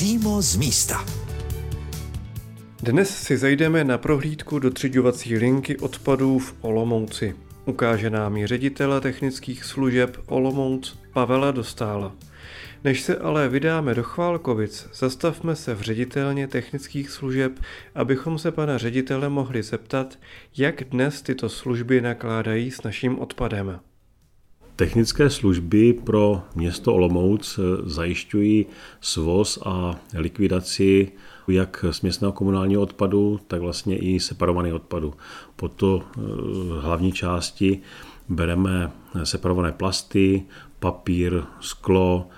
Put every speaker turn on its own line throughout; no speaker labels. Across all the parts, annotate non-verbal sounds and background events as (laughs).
Přímo z místa.
Dnes si zajdeme na prohlídku do třiďovací linky odpadů v Olomouci. Ukáže nám ji ředitele technických služeb Olomouc Pavela Dostála. Než se ale vydáme do Chválkovic, zastavme se v ředitelně technických služeb, abychom se pana ředitele mohli zeptat, jak dnes tyto služby nakládají s naším odpadem.
Technické služby pro město Olomouc zajišťují svoz a likvidaci jak směsného komunálního odpadu, tak vlastně i separovaný odpadu. Po to eh, hlavní části bereme separované plasty, papír, sklo,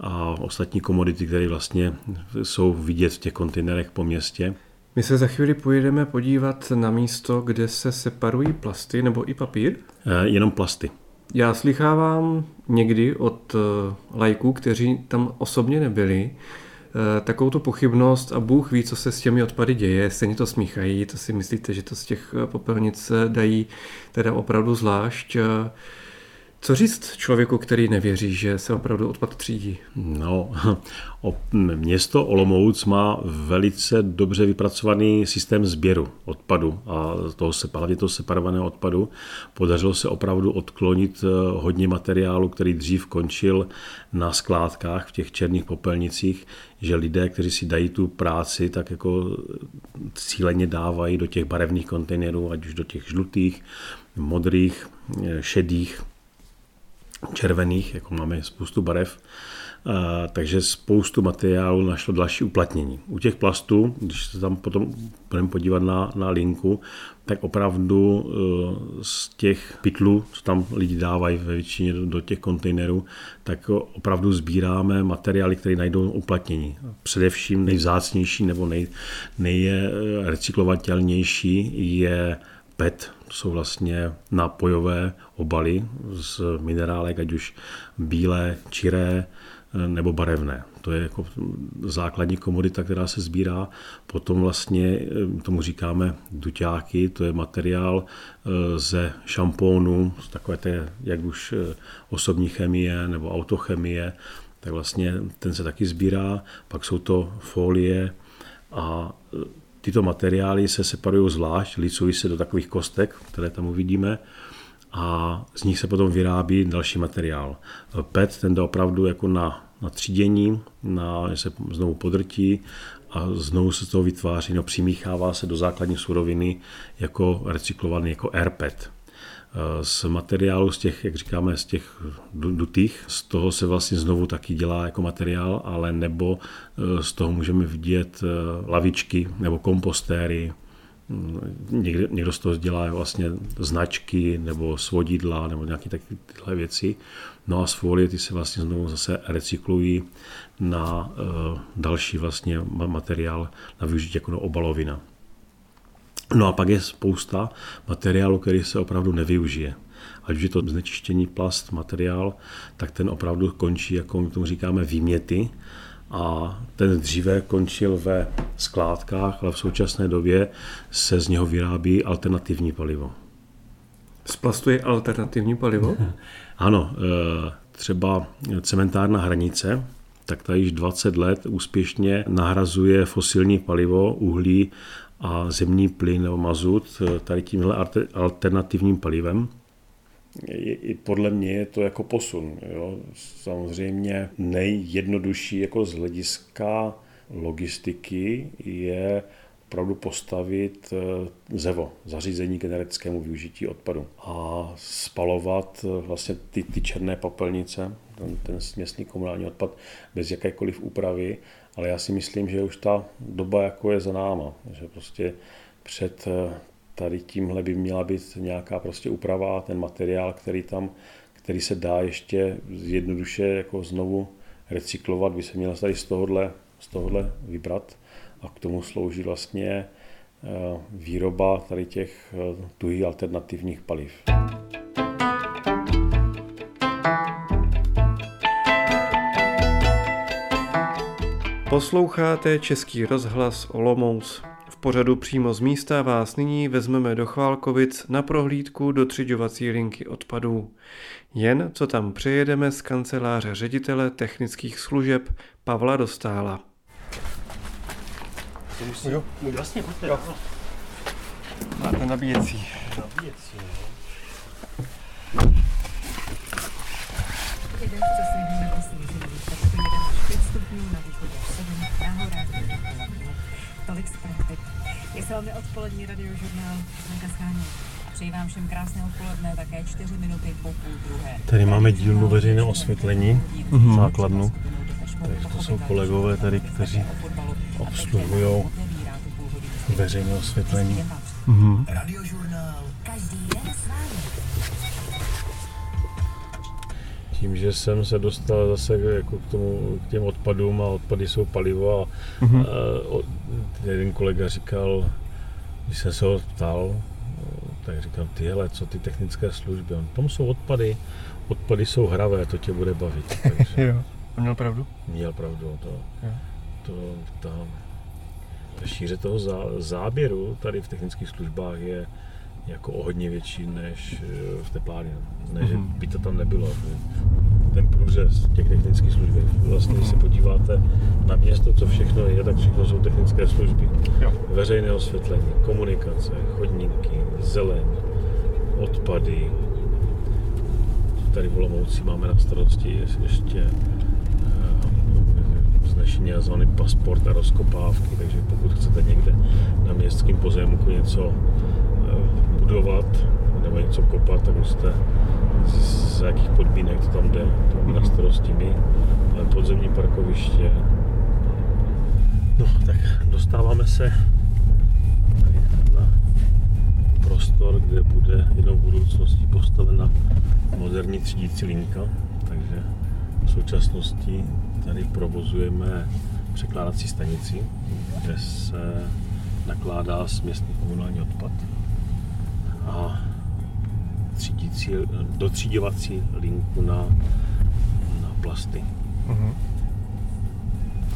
a ostatní komodity, které vlastně jsou vidět v těch kontejnerech po městě.
My se za chvíli pojedeme podívat na místo, kde se separují plasty nebo i papír?
E, jenom plasty.
Já slychávám někdy od eh, lajků, kteří tam osobně nebyli, eh, takovou tu pochybnost a Bůh ví, co se s těmi odpady děje, stejně to smíchají, to si myslíte, že to z těch popelnic dají teda opravdu zvlášť. Co říct člověku, který nevěří, že se opravdu odpad třídí?
No, (laughs) město Olomouc má velice dobře vypracovaný systém sběru odpadu a toho, hlavně toho separovaného odpadu. Podařilo se opravdu odklonit eh, hodně materiálu, který dřív končil na skládkách v těch černých popelnicích, že lidé, kteří si dají tu práci, tak jako cíleně dávají do těch barevných kontejnerů, ať už do těch žlutých, modrých, eh, šedých, červených, jako máme spoustu barev, takže spoustu materiálu našlo další uplatnění. U těch plastů, když se tam potom budeme podívat na, na linku, tak opravdu e, z těch pytlů, co tam lidi dávají ve většině do, do těch kontejnerů, tak opravdu sbíráme materiály, které najdou uplatnění. Především nejvzácnější nebo nej, nejrecyklovatelnější je PET, to jsou vlastně nápojové obaly z minerálek, ať už bílé, čiré eh, nebo barevné. To je jako základní komodita, která se sbírá. Potom vlastně eh, tomu říkáme duťáky, to je materiál eh, ze šampónu, takové té, jak už osobní chemie nebo autochemie, tak vlastně ten se taky sbírá. Pak jsou to folie a Tyto materiály se separují zvlášť, licují se do takových kostek, které tam uvidíme, a z nich se potom vyrábí další materiál. PET ten jde opravdu jako na, na třídění, na, se znovu podrtí a znovu se z toho vytváří, no přimíchává se do základní suroviny jako recyklovaný jako AirPET z materiálu, z těch, jak říkáme, z těch dutých. Z toho se vlastně znovu taky dělá jako materiál, ale nebo e, z toho můžeme vidět e, lavičky nebo kompostéry, Někdo, někdo z toho dělá vlastně značky nebo svodidla nebo nějaké takové věci. No a z folie ty se vlastně znovu zase recyklují na uh, další vlastně materiál na využití jako no obalovina. No a pak je spousta materiálu, který se opravdu nevyužije. Ať už je to znečištění plast, materiál, tak ten opravdu končí, jako my tomu říkáme, výměty. A ten dříve končil ve skládkách, ale v současné době se z něho vyrábí alternativní palivo.
Z plastu je alternativní palivo? (laughs)
ano, e, třeba cementárna hranice, tak ta již 20 let úspěšně nahrazuje fosilní palivo, uhlí a zemní plyn nebo mazut eh, tady tímhle alternativním palivem. I podle mě je to jako posun. Jo. Samozřejmě nejjednodušší jako z hlediska logistiky je opravdu postavit eh, ZEVO, zařízení generickému využití odpadu a spalovat eh, vlastně ty, ty černé popelnice, ten, ten směsný komunální odpad bez jakékoliv úpravy ale já si myslím, že už ta doba jako je za náma, že prostě před eh, tady tímhle by měla být nějaká prostě úprava, ten materiál, který tam, který se dá ještě jednoduše jako znovu recyklovat, by se měl tady z tohohle, z tohohle vybrat a k tomu slouží vlastně eh, výroba tady těch eh, tuhých alternativních paliv.
Posloucháte Český rozhlas Olomouc. V pořadu přímo z místa vás nyní vezmeme do Chválkovic na prohlídku do třiďovací linky odpadů. Jen co tam přejedeme z kanceláře ředitele technických služeb Pavla Dostála.
To musí, jo. Vlastně, pojďte. Jo.
Máte nabíjecí.
Nabíjecí, jo.
Jeden Tolik zpráv. Je s vámi odpolední radiožurnál Zdenka Scháně. Přeji vám všem krásné odpoledne, také 4 minuty po půl druhé.
Tady máme dílnu veřejného osvětlení, mm-hmm. základnu. Takže to jsou kolegové tady, kteří obsluhují veřejné osvětlení. Mm-hmm. Radiožurnál. Každý den s vámi. Tím, že jsem se dostal zase jako k, tomu, k těm odpadům a odpady jsou palivo a, mm-hmm. a jeden kolega říkal, když jsem se ho ptal, tak říkám, ty hele, co ty technické služby, on, tam jsou odpady, odpady jsou hravé, to tě bude bavit. (laughs)
Takže, jo, měl pravdu?
Měl pravdu, to, to, ta, ta šíře toho zá, záběru tady v technických službách je jako o hodně větší než eh, v teplárně. Ne, že mhm. by to tam nebylo. Ten průřez těch technických služb, vlastně, když se mhm. podíváte na město, co všechno je, tak všechno jsou technické služby. Jo. Veřejné osvětlení, komunikace, chodníky, zeleň, odpady. Tady v Olomouci máme na starosti ještě dnešní nazvaný pasport a rozkopávky, takže pokud chcete někde na městském pozemku něco eh, budovat nebo něco kopat, tak musíte z, z jakých podmínek to tam jde, to máme na starosti my, podzemní parkoviště. No, tak dostáváme se na prostor, kde bude jednou v budoucnosti postavena moderní třídící linka, takže v současnosti tady provozujeme překládací stanici, kde se nakládá směsný komunální odpad. A třídící, dotříděvací linku na, na plasty. Uh-huh.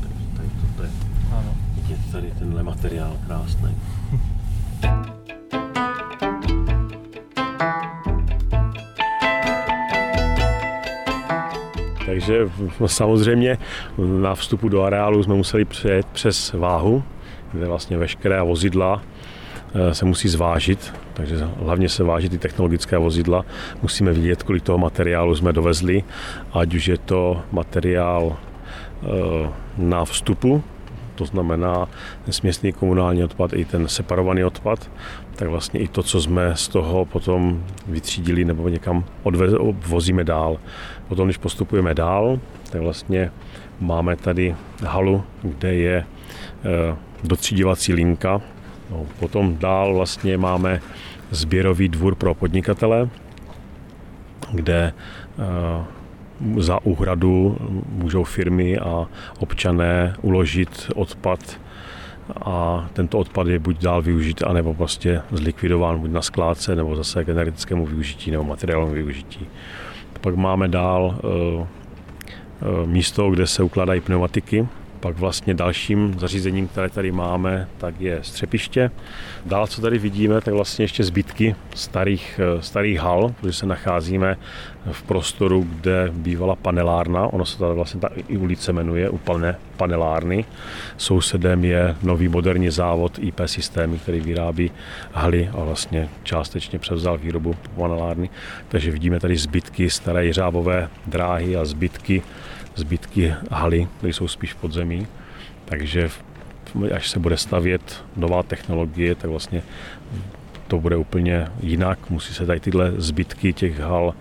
Takže tady toto je ano. vidět tady tenhle materiál krásný. Takže samozřejmě na vstupu do areálu jsme museli přejet přes váhu, kde vlastně veškeré vozidla se musí zvážit, takže hlavně se váží ty technologické vozidla. Musíme vidět, kolik toho materiálu jsme dovezli, ať už je to materiál eh, na vstupu, to znamená směsný komunální odpad i ten separovaný odpad, tak vlastně i to, co jsme z toho potom vytřídili nebo někam odvozíme dál. Potom, když postupujeme dál, tak vlastně máme tady halu, kde je eh, dotříděvací linka. No, potom dál vlastně máme sběrový dvůr pro podnikatele, kde eh, za úhradu můžou firmy a občané uložit odpad a tento odpad je buď dál využit, anebo prostě zlikvidován buď na skládce, nebo zase k energetickému využití nebo materiálovému využití. Pak máme dál eh, eh, místo, kde se ukládají pneumatiky, pak vlastně dalším zařízením, které tady máme, tak je střepiště. Dál, co tady vidíme, tak vlastně ještě zbytky starých, eh, starých hal, protože se nacházíme v prostoru, kde bývala panelárna. Ono se tady vlastně ta i ulice jmenuje, úplně panelárny. Sousedem je nový moderní závod IP systémy, který vyrábí haly a vlastně částečně převzal výrobu panelárny. Takže vidíme tady zbytky staré jeřábové dráhy a zbytky zbytky haly, které jsou spíš v podzemí. Takže až se bude stavět nová technologie, tak vlastně to bude úplně jinak. Musí se tady tyhle zbytky těch hal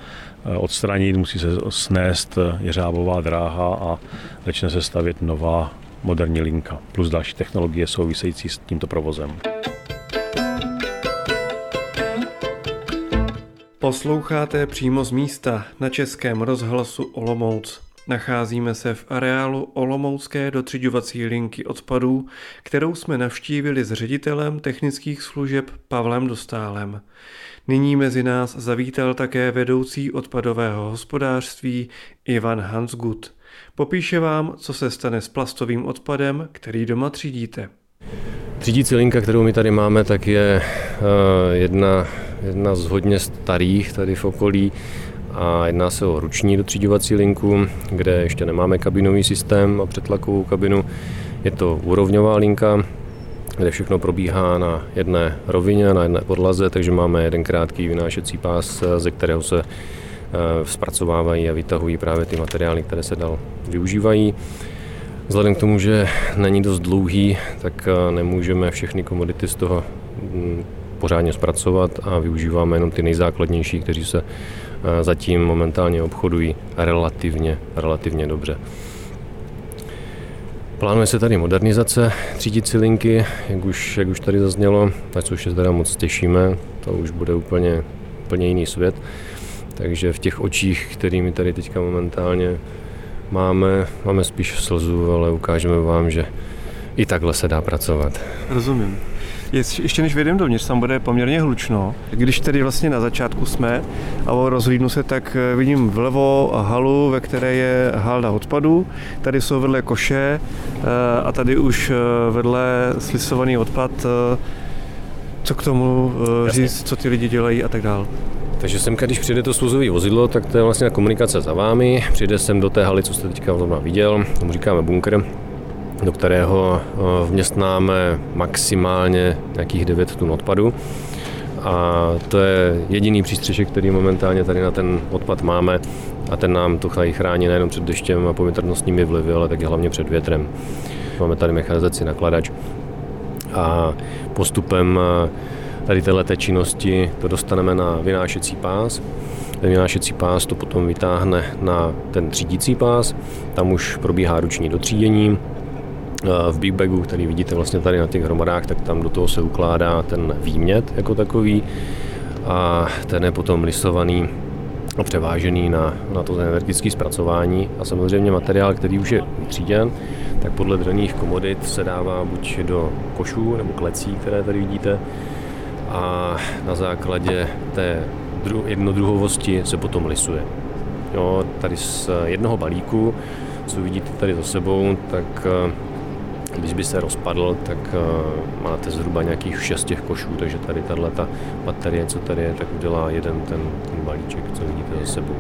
eh, odstranit, musí se snést jeřábová dráha a začne se stavět nová moderní linka, plus další technologie související s tímto provozem.
Posloucháte přímo z místa na Českém rozhlasu Olomouc. Nacházíme se v areálu Olomoucké dotřiďovací linky odpadů, kterou jsme navštívili s ředitelem technických služeb Pavlem Dostálem. Nyní mezi nás zavítal také vedoucí odpadového hospodářství Ivan Hansgut. Popíše vám, co se stane s plastovým odpadem, který doma třídíte.
Třídící linka, kterou my tady máme, tak je eh, jedna, jedna z hodně starých tady v okolí a jedná se o ruční dotříďovací linku, kde ještě nemáme kabinový systém a přetlakovou kabinu. Je to úrovňová linka, kde všechno probíhá na jedné rovině, na jedné podlaze, takže máme jeden krátký vynášecí pás, ze kterého se zpracovávají a vytahují právě ty materiály, které se dál využívají. Vzhledem k tomu, že není dost dlouhý, tak nemůžeme všechny komodity z toho mm, pořádně zpracovat a využíváme jenom ty nejzákladnější, kteří se zatím momentálně obchodují relativně, relativně dobře. Plánuje se tady modernizace třídicí linky, jak už, jak už tady zaznělo, na což se teda moc těšíme, to už bude úplně, úplně jiný svět. Takže v těch očích, kterými tady teďka momentálně máme, máme spíš slzu, ale ukážeme vám, že i takhle se dá pracovat.
Rozumím. Ještě než vyjdeme dovnitř, tam bude poměrně hlučno. Když tedy vlastně na začátku jsme a rozhlídnu se, tak eh, vidím vlevo halu, ve které je halda odpadu. Tady jsou vedle koše eh, a tady už eh, vedle slisovaný odpad. Co k tomu říct, co ty lidi dělají a tak dále.
Takže sem, když přijde to sluzové vozidlo, tak to je vlastně komunikace za vámi. Přijde sem do té haly, co jste teďka viděl, tomu říkáme bunker do kterého eh, vměstnáme maximálně nějakých 9 tun odpadu. A to je jediný přístřešek, který momentálně tady na ten odpad máme a ten nám to chrání nejenom před deštěm a povětrnostními vlivy, ale taky hlavně před větrem. Máme tady mechanizaci nakladač a postupem eh, tady této činnosti to dostaneme na vynášecí pás. Ten vynášecí pás to potom vytáhne na ten třídící pás, tam už probíhá ruční dotřídění, v Big Bagu, který vidíte vlastně tady na těch hromadách, tak tam do toho se ukládá ten výmět jako takový. A ten je potom lisovaný a převážený na, na to energetické zpracování. A samozřejmě materiál, který už je tříděn, tak podle daných komodit se dává buď do košů nebo klecí, které tady vidíte. A na základě té jednodruhovosti se potom lisuje. Jo, tady z jednoho balíku, co vidíte tady za sebou, tak když by se rozpadl, tak uh, máte zhruba nějakých šest těch košů, takže tady tahle ta baterie, co tady je, tak udělá jeden ten, ten balíček, co vidíte za sebou.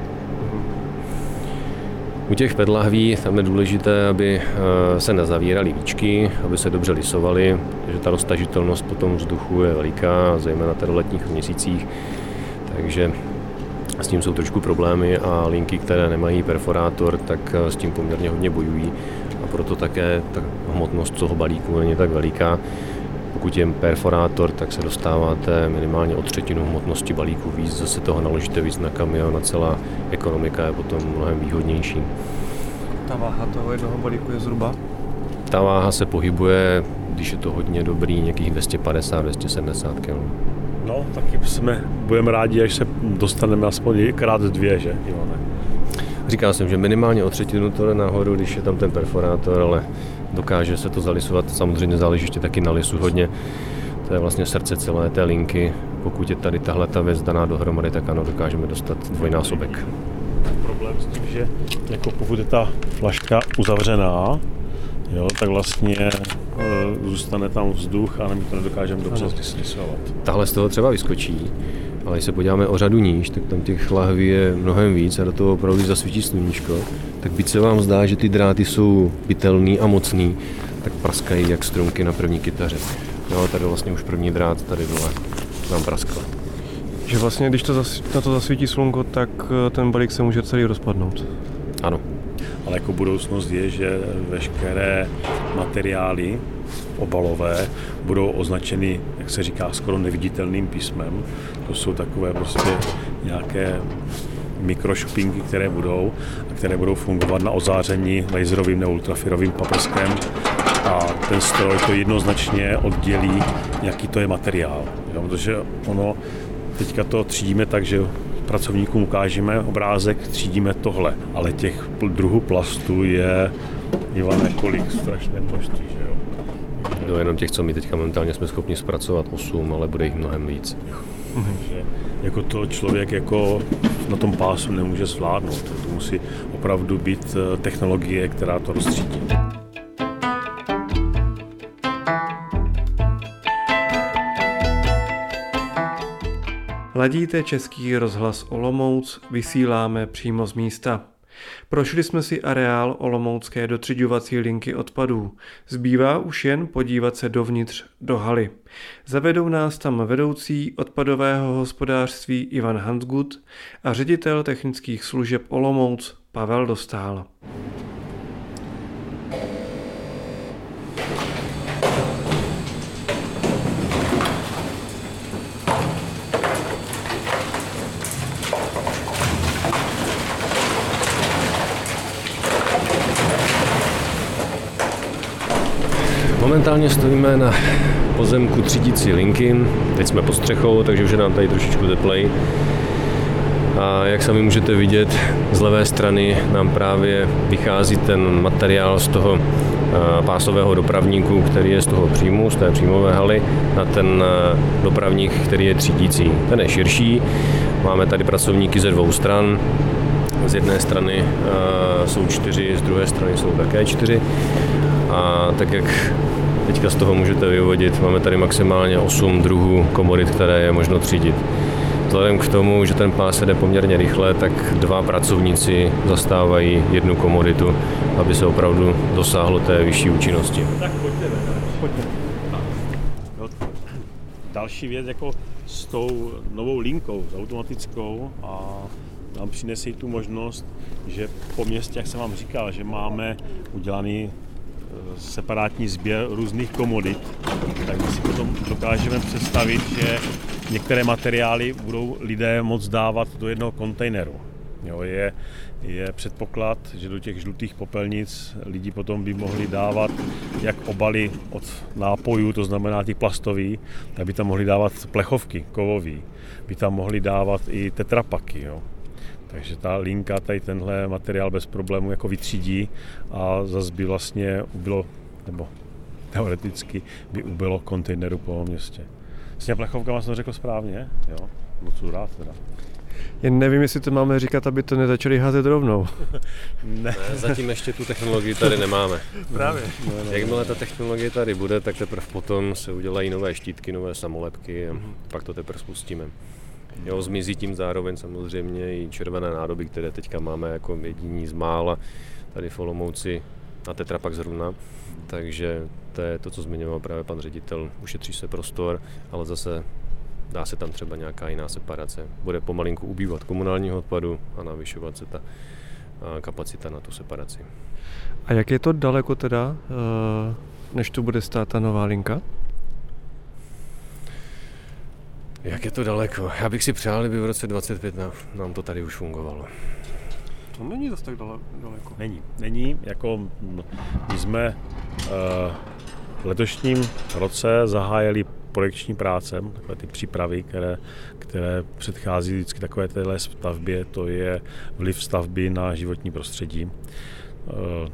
U těch pedlahví tam je důležité, aby uh, se nezavíraly víčky, aby se dobře lisovaly, protože ta roztažitelnost potom vzduchu je veliká, zejména v letních měsících, takže s tím jsou trošku problémy a linky, které nemají perforátor, tak eh, s tím poměrně hodně bojují proto také ta hmotnost toho balíku není tak veliká. Pokud je perforátor, tak se dostáváte minimálně o třetinu hmotnosti balíku víc, zase toho naložíte víc na kamion a celá ekonomika je potom mnohem výhodnější.
Ta váha toho jednoho balíku je zhruba?
Ta váha se pohybuje, když je to hodně dobrý, nějakých 250-270 kg.
No, taky jsme, budeme rádi, až se dostaneme aspoň krát dvě, že Ivane?
Říkal jsem, že minimálně o třetinu to jde nahoru, když je tam ten perforátor, ale dokáže se to zalisovat. Samozřejmě záleží ještě taky na lisu hodně. To je vlastně srdce celé té linky. Pokud je tady tahle ta věc daná dohromady, tak ano, dokážeme dostat dvojnásobek.
Problém s tím, že jako pokud je ta flaška uzavřená, jo, tak vlastně e, zůstane tam vzduch a my to nedokážeme dobře zlisovat.
Tahle z toho třeba vyskočí, ale když se podíváme o řadu níž, tak tam těch lahví je mnohem víc a do toho opravdu zasvítí sluníčko. Tak byť se vám zdá, že ty dráty jsou bytelný a mocný, tak praskají jak strunky na první kytaře. No, tady vlastně už první drát tady dole nám praskl.
Že vlastně, když to zas, na to zasvítí slunko, tak eh, ten balík se může celý rozpadnout.
Ano.
Ale jako budoucnost je, že veškeré materiály obalové budou označeny, jak se říká, skoro neviditelným písmem. To jsou takové prostě nějaké mikrošupinky, které budou a které budou fungovat na ozáření laserovým nebo ultrafirovým paprskem a ten stroj to jednoznačně oddělí, jaký to je materiál. Jo, protože ono, teďka to třídíme tak, že pracovníkům ukážeme obrázek, třídíme tohle, ale těch druhů plastu je Ivane, kolik strašné množství, že jo?
No jenom těch, co my teďka momentálně jsme schopni zpracovat 8, ale bude jich mnohem víc.
Takže jako to člověk jako na tom pásu nemůže zvládnout. To musí opravdu být eh, technologie, která to rozstřídí.
Ladíte Český rozhlas Olomouc, vysíláme přímo z místa. Prošli jsme si areál Olomoucké dotřiďovací linky odpadů. Zbývá už jen podívat se dovnitř do haly. Zavedou nás tam vedoucí odpadového hospodářství Ivan Hansgut a ředitel technických služeb Olomouc Pavel Dostál.
Momentálně stojíme na pozemku třídící linky, teď jsme pod střechou, takže už je nám tady trošičku teplej. A jak sami můžete vidět, z levé strany nám právě vychází ten materiál z toho pásového dopravníku, který je z toho příjmu, z té příjmové haly, na ten dopravník, který je třídící. Ten je širší, máme tady pracovníky ze dvou stran, z jedné strany jsou čtyři, z druhé strany jsou také čtyři. A tak jak teďka z toho můžete vyvodit, máme tady maximálně 8 druhů komodit, které je možno třídit. Vzhledem k tomu, že ten pás jde poměrně rychle, tak dva pracovníci zastávají jednu komoditu, aby se opravdu dosáhlo té vyšší účinnosti.
Tak pojďte, pojďte. No, další věc jako s tou novou linkou, s automatickou a nám přinese tu možnost, že po městě, jak jsem vám říkal, že máme udělaný separátní sběr různých komodit, tak si potom dokážeme představit, že některé materiály budou lidé moc dávat do jednoho kontejneru. Jo, je, je předpoklad, že do těch žlutých popelnic lidi potom by mohli dávat jak obaly od nápojů, to znamená ty plastový, tak by tam mohli dávat plechovky, kovový, by tam mohli dávat i tetrapaky. Jo. Takže ta linka tady tenhle materiál bez problému jako vytřídí a zase by vlastně ubylo, nebo teoreticky by ubylo kontejneru po městě. S těmi plechovkama jsem to řekl správně, jo? Moc rád teda.
Jen nevím, jestli to máme říkat, aby to nezačali házet rovnou. (laughs)
ne. ne. Zatím ještě tu technologii tady nemáme.
Právě.
No, no, Jakmile ta technologie tady bude, tak teprve potom se udělají nové štítky, nové samolepky a mm-hmm. pak to teprve spustíme. Jo, zmizí tím zároveň samozřejmě i červené nádoby, které teďka máme jako jediní z mála tady v Olomouci na Tetrapak zrovna. Takže to je to, co zmiňoval právě pan ředitel. Ušetří se prostor, ale zase dá se tam třeba nějaká jiná separace. Bude pomalinku ubývat komunálního odpadu a navyšovat se ta kapacita na tu separaci.
A jak je to daleko teda, eh, než tu bude stát ta nová linka?
Jak je to daleko? Já bych si přál, kdyby v roce 25 nám to tady už fungovalo.
To není zase tak daleko.
Není. Není. Jako my jsme uh, v letošním roce zahájili projekční práce, takové ty přípravy, které, které předchází vždycky takové téhle stavbě, to je vliv stavby na životní prostředí. Uh,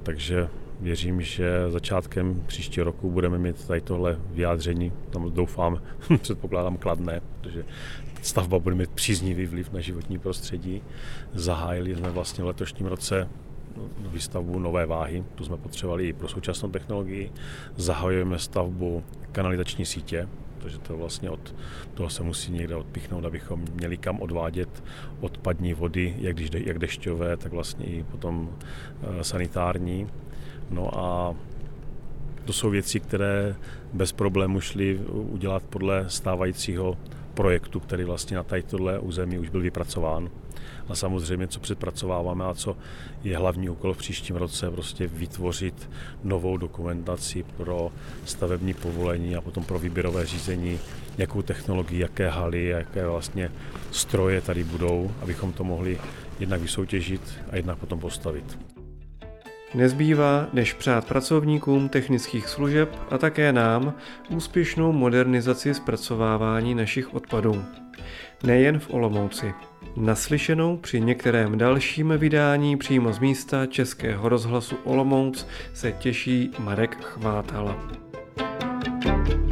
takže věřím, že začátkem příštího roku budeme mít tady tohle vyjádření, tam doufám, (laughs) předpokládám kladné, protože stavba bude mít příznivý vliv na životní prostředí. Zahájili jsme vlastně v letošním roce výstavbu nové váhy, tu jsme potřebovali i pro současnou technologii. Zahajujeme stavbu kanalizační sítě, protože to vlastně od toho se musí někde odpichnout, abychom měli kam odvádět odpadní vody, jak, když, jak dešťové, tak vlastně i potom eh, sanitární. No a to jsou věci, které bez problému šly udělat podle stávajícího projektu, který vlastně na tohle území už byl vypracován. A samozřejmě, co předpracováváme a co je hlavní úkol v příštím roce, prostě vytvořit novou dokumentaci pro stavební povolení a potom pro výběrové řízení, jakou technologii, jaké haly, jaké vlastně stroje tady budou, abychom to mohli jednak vysoutěžit a jednak potom postavit.
Nezbývá, než přát pracovníkům technických služeb a také nám úspěšnou modernizaci zpracovávání našich odpadů. Nejen v Olomouci. Naslyšenou při některém dalším vydání přímo z místa Českého rozhlasu Olomouc se těší Marek Chvátala. thank you